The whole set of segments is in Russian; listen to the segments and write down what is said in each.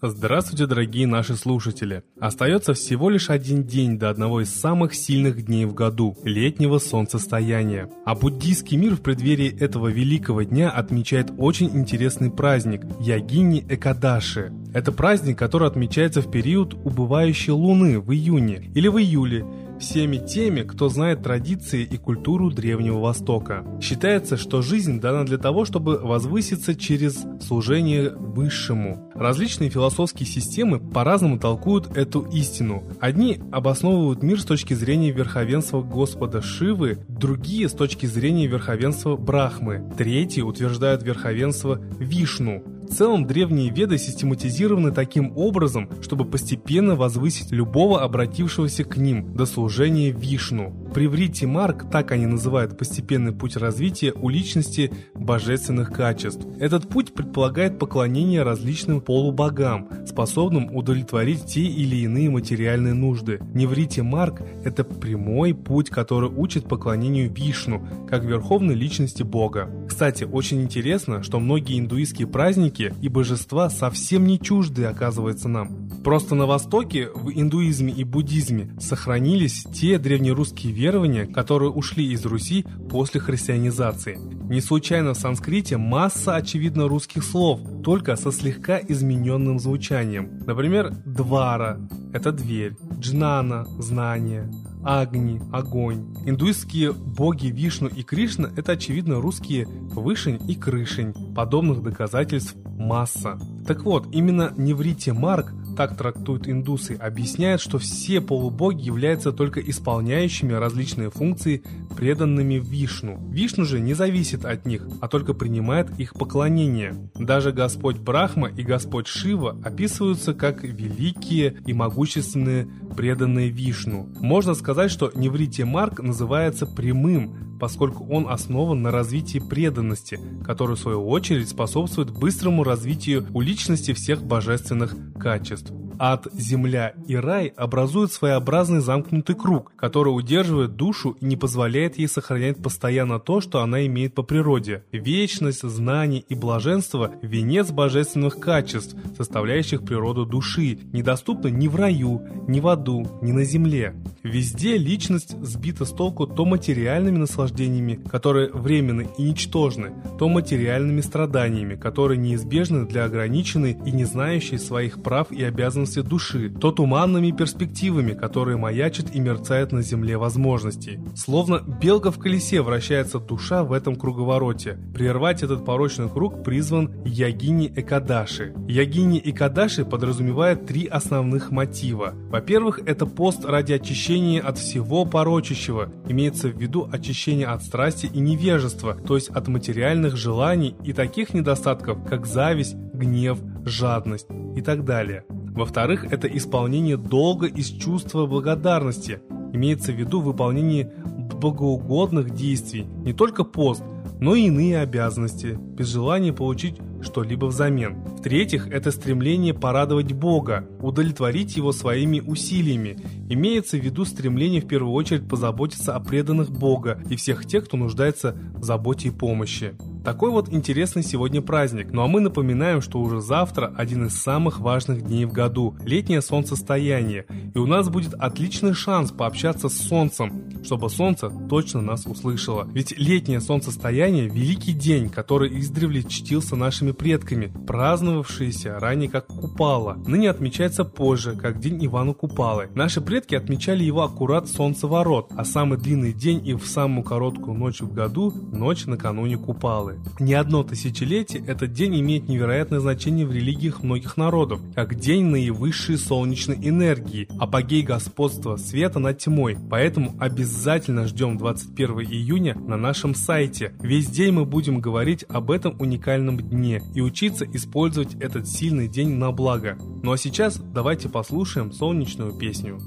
Здравствуйте, дорогие наши слушатели! Остается всего лишь один день до одного из самых сильных дней в году – летнего солнцестояния. А буддийский мир в преддверии этого великого дня отмечает очень интересный праздник – Ягини Экадаши. Это праздник, который отмечается в период убывающей луны в июне или в июле – всеми теми, кто знает традиции и культуру Древнего Востока. Считается, что жизнь дана для того, чтобы возвыситься через служение Высшему. Различные философские системы по-разному толкуют эту истину. Одни обосновывают мир с точки зрения верховенства Господа Шивы, другие с точки зрения верховенства Брахмы, третьи утверждают верховенство Вишну, в целом, древние веды систематизированы таким образом, чтобы постепенно возвысить любого обратившегося к ним до служения Вишну. Приврити Марк, так они называют постепенный путь развития у личности божественных качеств. Этот путь предполагает поклонение различным полубогам, способным удовлетворить те или иные материальные нужды. Неврите Марк – это прямой путь, который учит поклонению Вишну, как верховной личности Бога. Кстати, очень интересно, что многие индуистские праздники и божества совсем не чужды, оказывается, нам. Просто на Востоке, в индуизме и буддизме, сохранились те древнерусские верования, которые ушли из Руси после христианизации. Не случайно в санскрите масса, очевидно, русских слов, только со слегка измененным звучанием. Например, «двара» — это дверь, «джнана» — знание, Агни, огонь. Индуистские боги Вишну и Кришна – это, очевидно, русские Вышень и Крышень. Подобных доказательств масса. Так вот, именно Неврите Марк так трактуют индусы, объясняет, что все полубоги являются только исполняющими различные функции, преданными Вишну. Вишну же не зависит от них, а только принимает их поклонение. Даже Господь Брахма и Господь Шива описываются как великие и могущественные преданные Вишну. Можно сказать, что Неврите Марк называется прямым, поскольку он основан на развитии преданности, который в свою очередь способствует быстрому развитию у личности всех божественных качеств. Ад, земля и рай образуют своеобразный замкнутый круг, который удерживает душу и не позволяет ей сохранять постоянно то, что она имеет по природе. Вечность, знание и блаженство – венец божественных качеств, составляющих природу души, недоступны ни в раю, ни в аду, ни на земле. Везде личность сбита с толку то материальными наслаждениями, которые временны и ничтожны, то материальными страданиями, которые неизбежны для ограниченной и не знающей своих прав и обязанностей поверхности души, то туманными перспективами, которые маячат и мерцают на земле возможностей. Словно белка в колесе вращается душа в этом круговороте. Прервать этот порочный круг призван Ягини Экадаши. Ягини Экадаши подразумевает три основных мотива. Во-первых, это пост ради очищения от всего порочащего, имеется в виду очищение от страсти и невежества, то есть от материальных желаний и таких недостатков, как зависть, гнев, жадность и так далее. Во-вторых, это исполнение долга из чувства благодарности. Имеется в виду выполнение богоугодных действий, не только пост, но и иные обязанности, без желания получить что-либо взамен. В-третьих, это стремление порадовать Бога, удовлетворить Его своими усилиями. Имеется в виду стремление в первую очередь позаботиться о преданных Бога и всех тех, кто нуждается в заботе и помощи. Такой вот интересный сегодня праздник. Ну а мы напоминаем, что уже завтра один из самых важных дней в году – летнее солнцестояние. И у нас будет отличный шанс пообщаться с солнцем, чтобы солнце точно нас услышало. Ведь летнее солнцестояние – великий день, который издревле чтился нашими предками, праздновавшийся ранее как Купала. Ныне отмечается позже, как День Ивана Купалы. Наши предки отмечали его аккурат солнцеворот, а самый длинный день и в самую короткую ночь в году – ночь накануне Купалы. Не одно тысячелетие этот день имеет невероятное значение в религиях многих народов, как день наивысшей солнечной энергии, апогей господства света над тьмой. Поэтому обязательно ждем 21 июня на нашем сайте. Весь день мы будем говорить об этом уникальном дне и учиться использовать этот сильный день на благо. Ну а сейчас давайте послушаем солнечную песню.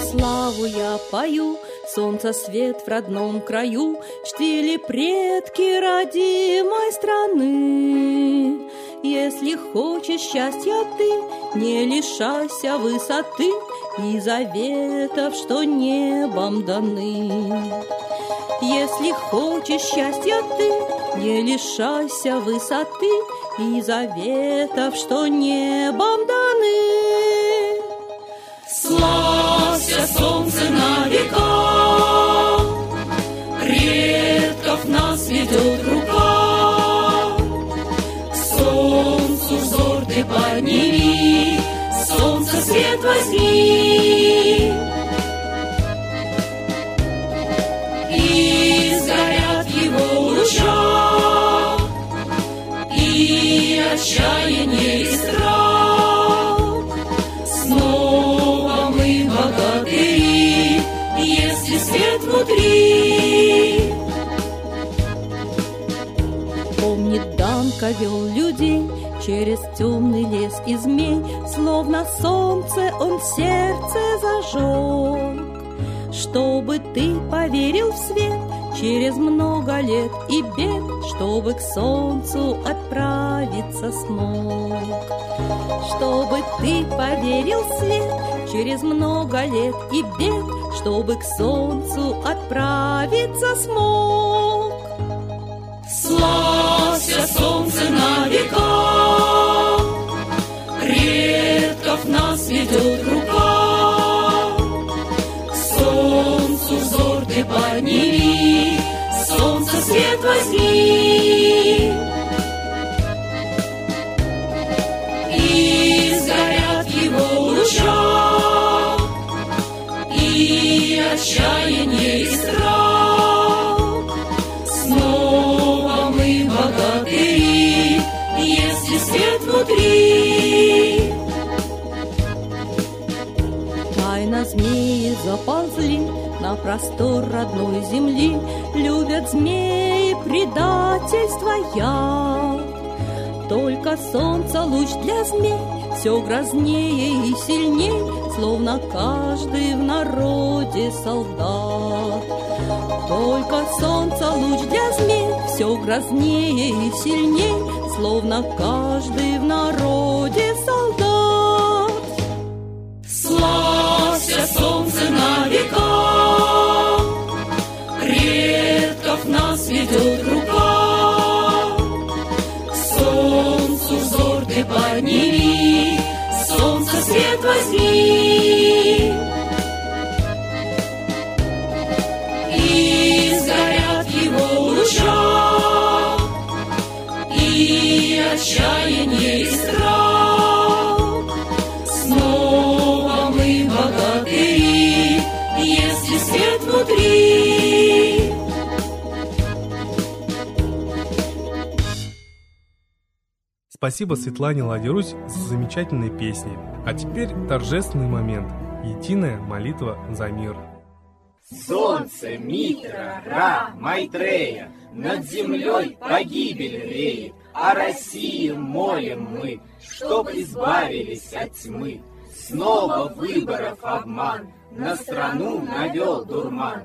Славу я пою, Солнце свет в родном краю Чтили предки родимой страны. Если хочешь счастья ты, не лишайся высоты И заветов, что небом даны. Если хочешь счастья ты, не лишайся высоты И заветов, что небом даны. Славься, солнце на века, Предков нас ведет рука. Данка вел людей Через темный лес и змей, Словно солнце он сердце зажег. Чтобы ты поверил в свет Через много лет и бед, Чтобы к солнцу отправиться смог. Чтобы ты поверил в свет Через много лет и бед, Чтобы к солнцу отправиться смог. Славься, солнце на века, Предков нас ведет рука. Солнцу взор ты подними, Солнце свет возьми. Внутри. Тайно змеи заползли на простор родной земли, Любят змеи предательство яд. Только солнце луч для змей все грознее и сильней, Словно каждый в народе солдат. Только солнце луч для змей все грознее и сильней, Словно каждый в народе солдат. Славься, солнце на века, Предков нас ведет рука. Спасибо Светлане Ладерусь за замечательные песни. А теперь торжественный момент. Единая молитва за мир. Солнце, Митра, Ра, Майтрея, Над землей погибель реет, О России молим мы, Чтоб избавились от тьмы. Снова выборов обман, На страну навел дурман.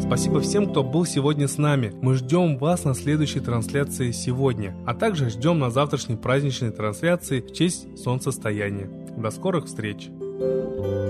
Спасибо всем, кто был сегодня с нами. Мы ждем вас на следующей трансляции сегодня, а также ждем на завтрашней праздничной трансляции в честь солнцестояния. До скорых встреч! Thank